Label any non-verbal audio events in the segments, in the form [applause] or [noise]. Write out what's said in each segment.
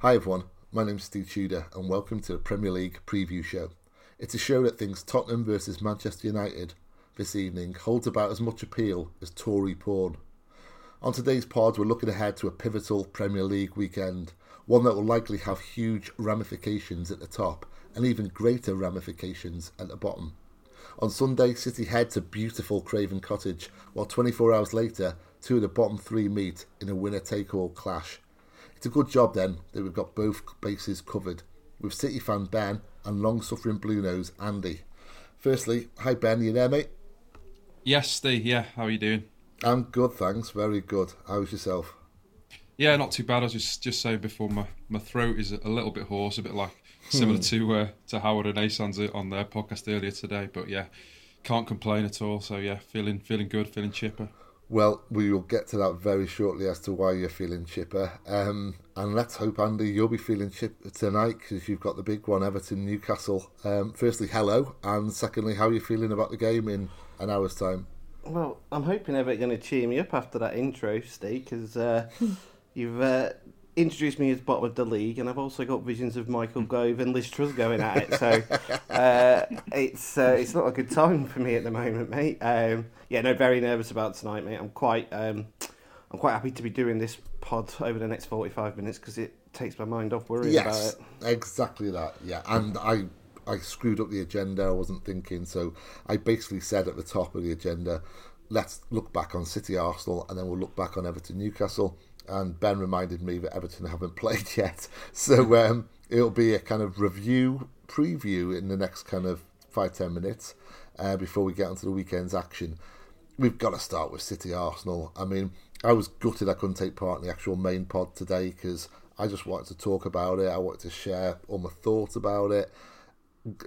Hi everyone, my name's Steve Tudor and welcome to the Premier League preview show. It's a show that thinks Tottenham versus Manchester United this evening holds about as much appeal as Tory porn. On today's pod, we're looking ahead to a pivotal Premier League weekend, one that will likely have huge ramifications at the top and even greater ramifications at the bottom. On Sunday, City head to beautiful Craven Cottage, while 24 hours later, two of the bottom three meet in a winner take all clash. It's a good job then that we've got both bases covered, with City fan Ben and long suffering Blue Nose Andy. Firstly, hi Ben, you there, mate? Yes, Steve. Yeah, how are you doing? I'm good, thanks. Very good. How's yourself? Yeah, not too bad. I was just just saying before my, my throat is a little bit hoarse, a bit like similar hmm. to uh, to Howard and Asans on their podcast earlier today. But yeah, can't complain at all. So yeah, feeling feeling good, feeling chipper. Well, we will get to that very shortly as to why you're feeling chipper. Um, and let's hope, Andy, you'll be feeling chipper tonight because you've got the big one, Everton Newcastle. Um, firstly, hello. And secondly, how are you feeling about the game in an hour's time? Well, I'm hoping Everton going to cheer me up after that intro, Steve, because uh, [laughs] you've uh, introduced me as bottom of the league, and I've also got visions of Michael Gove and Liz Truss going at it. So [laughs] uh, it's uh, it's not a good time for me at the moment, mate. Um, yeah, no, very nervous about tonight, mate. I'm quite um, I'm quite happy to be doing this pod over the next 45 minutes because it takes my mind off worrying yes, about it. Exactly that. Yeah, and I I screwed up the agenda. I wasn't thinking, so I basically said at the top of the agenda, let's look back on City Arsenal, and then we'll look back on Everton Newcastle and Ben reminded me that Everton haven't [laughs] played yet, so um, it'll be a kind of review preview in the next kind of five ten minutes uh, before we get onto the weekend's action. We've got to start with City Arsenal. I mean, I was gutted I couldn't take part in the actual main pod today because I just wanted to talk about it. I wanted to share all my thoughts about it.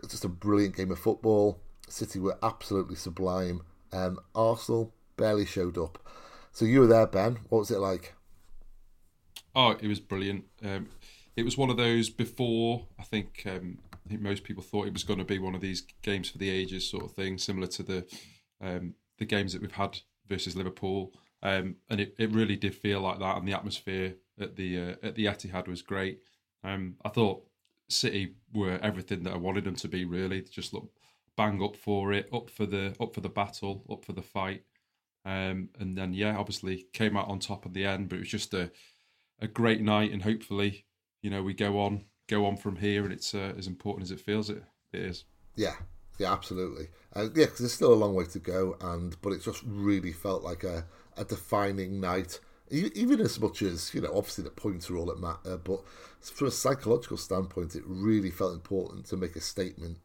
Just a brilliant game of football. City were absolutely sublime. Um, Arsenal barely showed up. So you were there, Ben. What was it like? Oh, it was brilliant. Um, it was one of those before. I think um, I think most people thought it was going to be one of these games for the ages sort of thing, similar to the um, the games that we've had versus Liverpool. Um, and it, it really did feel like that, and the atmosphere at the uh, at the Etihad was great. Um, I thought City were everything that I wanted them to be. Really, they just look bang up for it, up for the up for the battle, up for the fight. Um, and then yeah, obviously came out on top at the end, but it was just a a great night, and hopefully, you know, we go on go on from here, and it's uh, as important as it feels it, it is. Yeah, yeah, absolutely. Uh, yeah, because there's still a long way to go, and but it just really felt like a, a defining night. Even as much as you know, obviously the points are all that matter, but from a psychological standpoint, it really felt important to make a statement.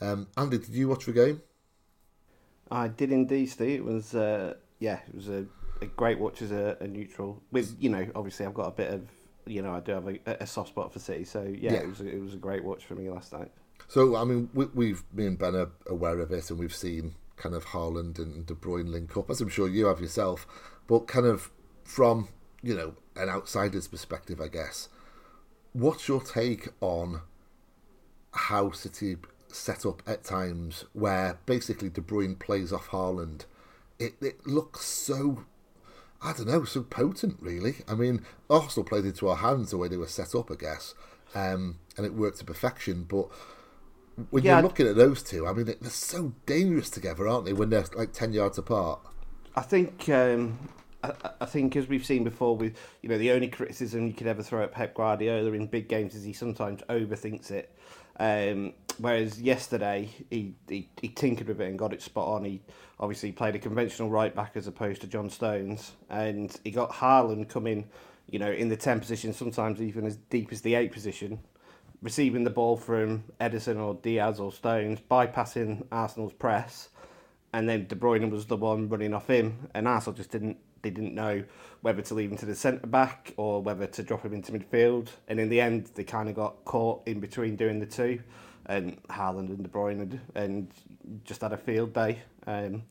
Um, Andy, did you watch the game? I did indeed, Steve. It was uh, yeah, it was a a great watch as a, a, neutral. With you know, obviously, I've got a bit of you know, I do have a, a soft spot for City. So yeah, yeah, it was a, it was a great watch for me last night. So I mean, we, have me and Ben are aware of it, and we've seen kind of Haaland and De Bruyne link up, as I'm sure you have yourself. But kind of from you know an outsider's perspective, I guess. What's your take on how City set up at times, where basically De Bruyne plays off Haaland? It, it looks so I don't know, so potent, really. I mean, Arsenal played into our hands the way they were set up, I guess, um, and it worked to perfection. But when yeah, you're looking at those two, I mean, they're so dangerous together, aren't they? When they're like ten yards apart. I think. Um, I, I think, as we've seen before, with you know, the only criticism you could ever throw at Pep Guardiola in big games is he sometimes overthinks it. Um, whereas yesterday he, he, he tinkered with it and got it spot on. He obviously played a conventional right back as opposed to John Stones, and he got Haaland coming, you know, in the ten position, sometimes even as deep as the eight position, receiving the ball from Ederson or Dias or Stones, bypassing Arsenal's press, and then De Bruyne was the one running off him, and Arsenal just didn't they didn't know whether to leave him to the centre back or whether to drop him into midfield. And in the end, they kind of got caught in between doing the two. And Haaland and De Bruyne had, and just had a field day. Um,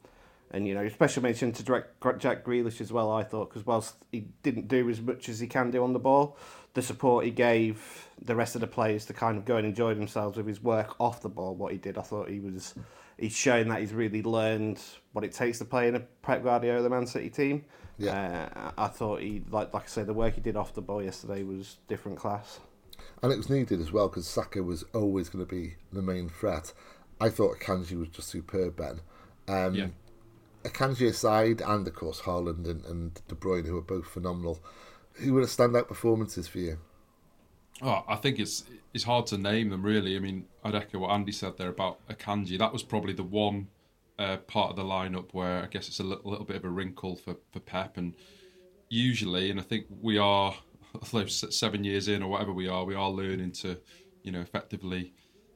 and you know, special mention to Jack Grealish as well. I thought because whilst he didn't do as much as he can do on the ball, the support he gave the rest of the players to kind of go and enjoy themselves with his work off the ball. What he did, I thought he was he's shown that he's really learned what it takes to play in a Pep Guardiola the Man City team. Yeah. Uh, I thought he like like I say the work he did off the ball yesterday was different class. And it was needed as well because Saka was always going to be the main threat. I thought Akanji was just superb, Ben. Um, Yeah. Akanji aside, and of course Haaland and, and De Bruyne, who are both phenomenal. Who were the standout performances for you? Oh, I think it's it's hard to name them really. I mean, I'd echo what Andy said there about Akanji. That was probably the one uh, part of the lineup where I guess it's a little, little bit of a wrinkle for, for Pep. And usually, and I think we are, [laughs] seven years in or whatever we are, we are learning to, you know, effectively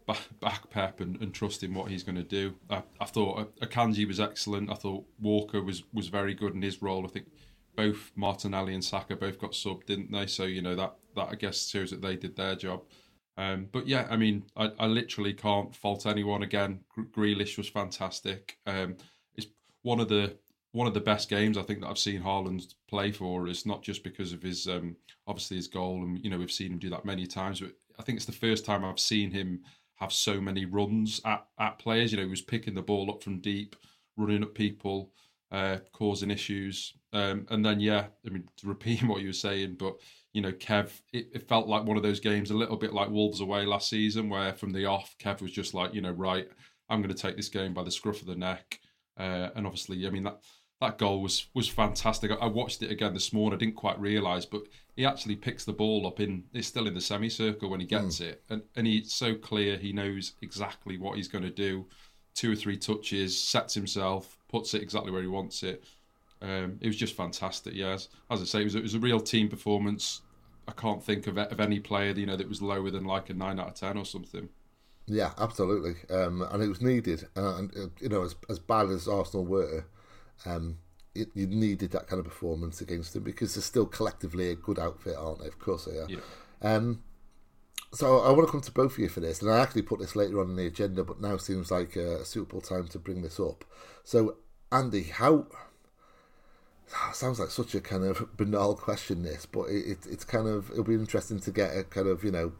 back, back Pep and, and trust in what he's going to do. I, I thought Akanji was excellent. I thought Walker was was very good in his role. I think both Martinelli and Saka both got subbed, didn't they? So you know that that I guess shows that they did their job. Um, but yeah, I mean, I, I literally can't fault anyone. Again, Gr- Grealish was fantastic. Um, it's one of the one of the best games I think that I've seen Haaland play for. Is not just because of his um, obviously his goal, and you know we've seen him do that many times. But I think it's the first time I've seen him have so many runs at, at players. You know, he was picking the ball up from deep, running at people, uh, causing issues. Um, and then, yeah, I mean, to repeat [laughs] what you were saying, but, you know, Kev, it, it felt like one of those games, a little bit like Wolves away last season, where from the off, Kev was just like, you know, right, I'm going to take this game by the scruff of the neck. Uh, and obviously, I mean, that that goal was was fantastic. I watched it again this morning. I didn't quite realise, but he actually picks the ball up in. It's still in the semicircle when he gets it, and and he's so clear. He knows exactly what he's going to do. Two or three touches, sets himself, puts it exactly where he wants it. Um, it was just fantastic. Yes, as I say, it was, it was a real team performance. I can't think of of any player you know that was lower than like a nine out of ten or something. Yeah, absolutely, um, and it was needed. Uh, and uh, you know, as as bad as Arsenal were, um, it, you needed that kind of performance against them because they're still collectively a good outfit, aren't they? Of course they are. Yeah. Um, so I want to come to both of you for this, and I actually put this later on in the agenda, but now seems like a suitable time to bring this up. So, Andy, how sounds like such a kind of [laughs] banal question, this, but it, it, it's kind of it'll be interesting to get a kind of you know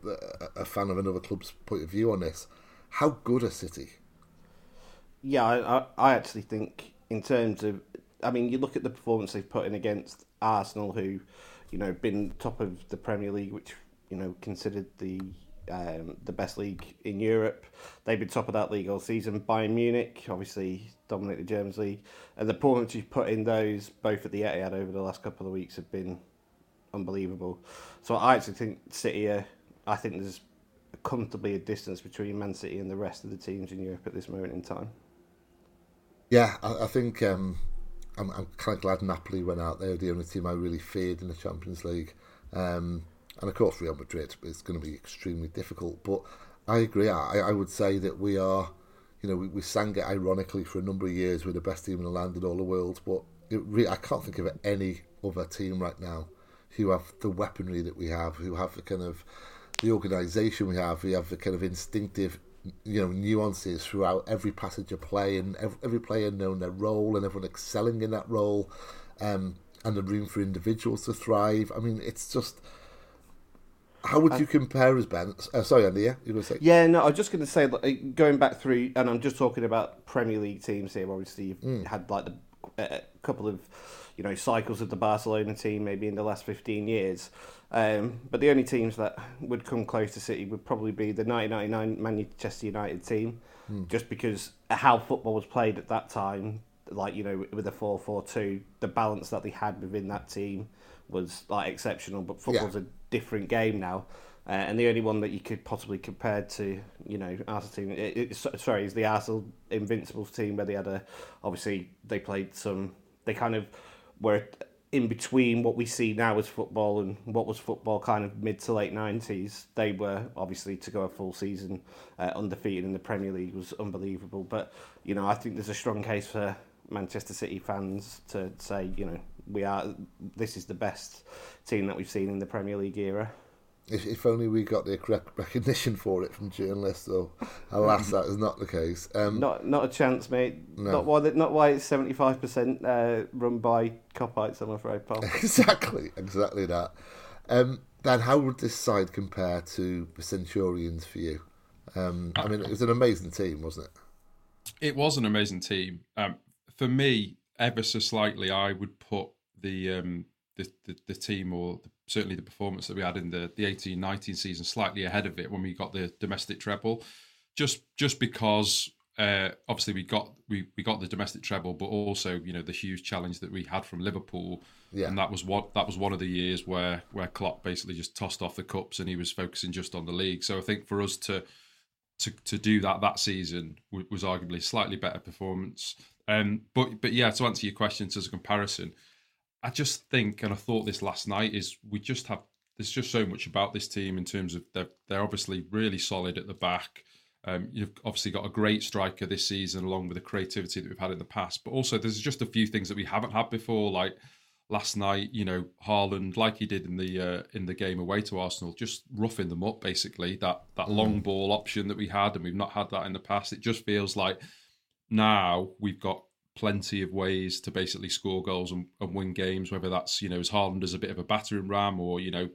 a, a fan of another club's point of view on this. How good are City? Yeah, I, I, I actually think in terms of, I mean, you look at the performance they've put in against Arsenal, who, you know, been top of the Premier League, which you know considered the um, the best league in Europe. They've been top of that league all season. Bayern Munich, obviously, dominate the Germans league, and the performance you've put in those both at the Etihad over the last couple of weeks have been unbelievable. So I actually think City are. I think there's comfortably a distance between Man City and the rest of the teams in Europe at this moment in time. Yeah, I, I think um, I'm, I'm kind of glad Napoli went out. there, the only team I really feared in the Champions League. Um, and of course, Real Madrid is going to be extremely difficult. But I agree. I, I would say that we are, you know, we, we sang it ironically for a number of years. We're the best team in the land in all the world. But re- I can't think of any other team right now who have the weaponry that we have, who have the kind of the organisation we have, we have the kind of instinctive you know nuances throughout every passage of play and every, every player knowing their role and everyone excelling in that role um, and the room for individuals to thrive i mean it's just how would you compare as Ben? Uh, sorry, Andy. Yeah, you were say. Yeah, no, I was just going to say, like, going back through, and I'm just talking about Premier League teams here. Obviously, you've Mm. had like the, a couple of, you know, cycles of the Barcelona team maybe in the last 15 years. Um, but the only teams that would come close to City would probably be the 1999 Manchester United team, Hmm. just because how football was played at that time, like you know, with a 4-4-2, the balance that they had within that team was like exceptional. But football's a different game now. Uh, and the only one that you could possibly compare to, you know, Arsenal team, it, it, sorry, is the Arsenal Invincibles team where they had a, obviously they played some, they kind of were in between what we see now as football and what was football kind of mid to late 90s. They were obviously to go a full season uh, undefeated in the Premier League was unbelievable. But, you know, I think there's a strong case for Manchester City fans to say, you know, we are, this is the best team that we've seen in the Premier League era. If, if only we got the correct recognition for it from journalists, though. Alas, that is not the case. Um, Not not a chance, mate. No. Not why not why it's seventy five percent uh, run by Kopites. I'm afraid, Paul. [laughs] exactly, exactly that. Um, Dan, how would this side compare to the Centurions for you? Um, I mean, it was an amazing team, wasn't it? It was an amazing team. Um, for me, ever so slightly, I would put the um, the, the, the team or certainly the performance that we had in the the 18-19 season slightly ahead of it when we got the domestic treble, just just because uh, obviously we got we, we got the domestic treble, but also you know the huge challenge that we had from Liverpool, Yeah. and that was what that was one of the years where where Klopp basically just tossed off the cups and he was focusing just on the league. So I think for us to to to do that that season was arguably a slightly better performance. Um, but but yeah, to answer your question as a comparison, I just think, and I thought this last night, is we just have there's just so much about this team in terms of they're they're obviously really solid at the back. Um, you've obviously got a great striker this season, along with the creativity that we've had in the past. But also, there's just a few things that we haven't had before, like last night. You know, Haaland, like he did in the uh, in the game away to Arsenal, just roughing them up. Basically, that that long ball option that we had, and we've not had that in the past. It just feels like now we've got plenty of ways to basically score goals and, and win games. Whether that's you know as Haaland as a bit of a battering ram, or you know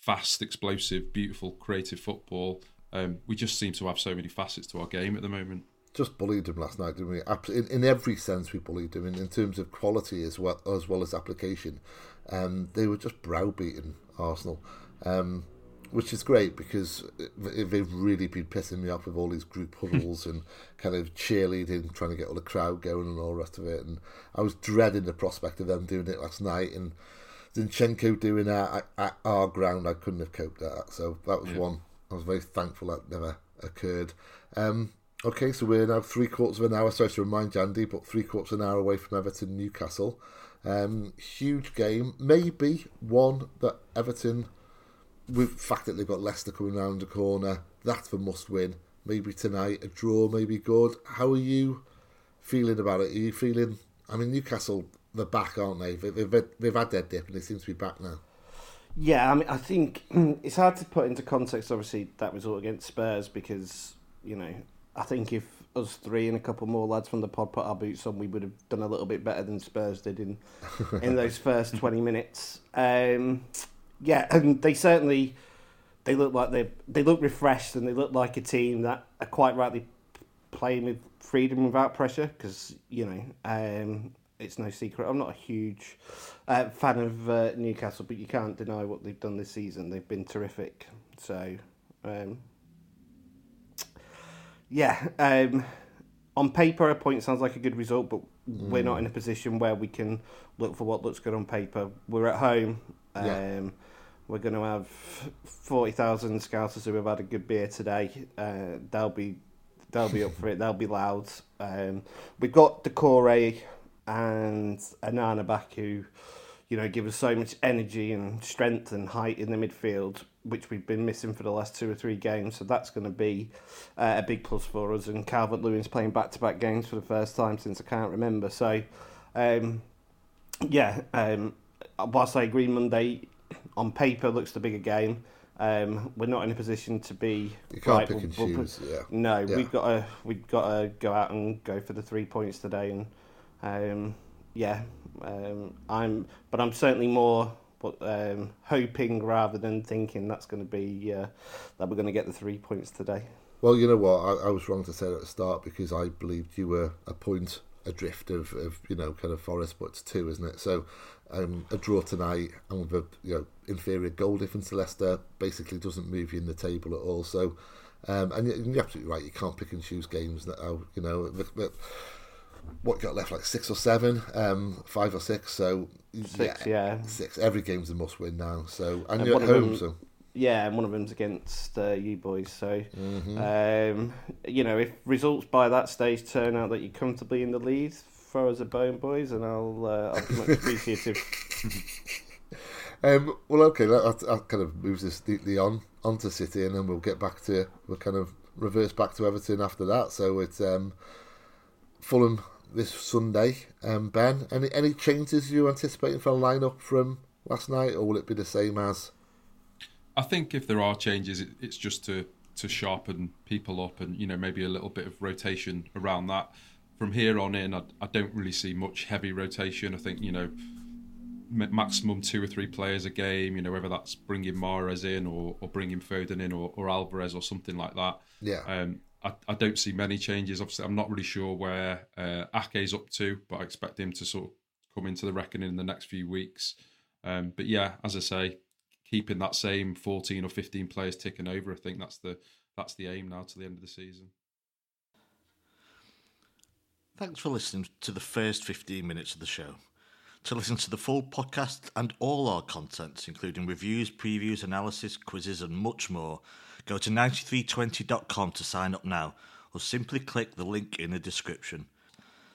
fast, explosive, beautiful, creative football. Um, we just seem to have so many facets to our game at the moment. just bullied him last night, didn't we? In, in every sense, we bullied him. In, in terms of quality as well as well as application, um, they were just browbeating Arsenal, um, which is great because they've really been pissing me off with all these group [laughs] huddles and kind of cheerleading, trying to get all the crowd going and all the rest of it. And I was dreading the prospect of them doing it last night and Zinchenko doing that at, our ground. I couldn't have coped that. So that was one. I was very thankful that never occurred. Um, okay, so we're now three quarters of an hour. Sorry to remind Andy, but three quarters of an hour away from Everton Newcastle. Um, huge game. Maybe one that Everton, with the fact that they've got Leicester coming round the corner, that's the must win. Maybe tonight, a draw, maybe good. How are you feeling about it? Are you feeling? I mean, Newcastle, they're back, aren't they? They- They've, they've had their dip and they seem to be back now. Yeah, I mean, I think [clears throat] it's hard to put into context. Obviously, that result against Spurs because you know I think if us three and a couple more lads from the pod put our boots on, we would have done a little bit better than Spurs did in in [laughs] those first twenty minutes. Um, yeah, and they certainly they look like they they look refreshed and they look like a team that are quite rightly playing with freedom without pressure because you know um, it's no secret I'm not a huge uh, fan of uh, Newcastle, but you can't deny what they've done this season. They've been terrific. So, um, yeah, um, on paper, a point sounds like a good result, but we're not in a position where we can look for what looks good on paper. We're at home. Um, Yeah. We're going to have forty thousand scouters who have had a good beer today. Uh, they'll be they'll be up for it. They'll be loud. Um, we've got Doucouré and Onana back who, you know, give us so much energy and strength and height in the midfield, which we've been missing for the last two or three games. So that's going to be uh, a big plus for us. And Calvert Lewin's playing back to back games for the first time since I can't remember. So, um, yeah, um, whilst I agree Monday on paper looks the bigger game. Um, we're not in a position to be. You can't right, pick we'll- and we'll put- choose. Yeah. no, Yeah. we've got to we've got to go out and go for the three points today, and um, yeah, um, I'm but I'm certainly more but, um, hoping rather than thinking that's going to be uh, that we're going to get the three points today. Well, you know what? I, I was wrong to say that at the start because I believed you were a point adrift of, of you know kind of Forest, but it's two, isn't it? So um, a draw tonight and with a you know inferior goal difference to Leicester basically doesn't move you in the table at all. So um, and you- you're absolutely right. You can't pick and choose games that are you know. the- What got left, like six or seven, um, five or six. So Six, yeah. six. Every game's a must win now. So and And you're at home, them- so Yeah, and one of them's against uh, you boys. So, Mm-hmm. um, you know, if results by that stage turn out that you're comfortably in the lead, throw us a bone, boys, and I'll uh, I'll be much [laughs] appreciative. Um, well, okay, that, that, kind of moves us neatly on onto City, and then we'll get back to we'll kind of reverse back to Everton after that. So it's um, Fulham this Sunday. Um, ben, any any changes you anticipating for a lineup from last night, or will it be the same as? I think if there are changes, it, it's just to to sharpen people up and you know maybe a little bit of rotation around that. From here on in, I, I don't really see much heavy rotation. I think you know maximum two or three players a game. You know whether that's bringing Mahrez in or, or bringing Foden in or, or Alvarez or something like that. Yeah, Um, I, I don't see many changes. Obviously, I'm not really sure where uh, Ake's up to, but I expect him to sort of come into the reckoning in the next few weeks. Um, but yeah, as I say, keeping that same 14 or 15 players ticking over. I think that's the that's the aim now to the end of the season. Thanks for listening to the first 15 minutes of the show. To listen to the full podcast and all our contents, including reviews, previews, analysis, quizzes, and much more, go to 9320.com to sign up now, or simply click the link in the description.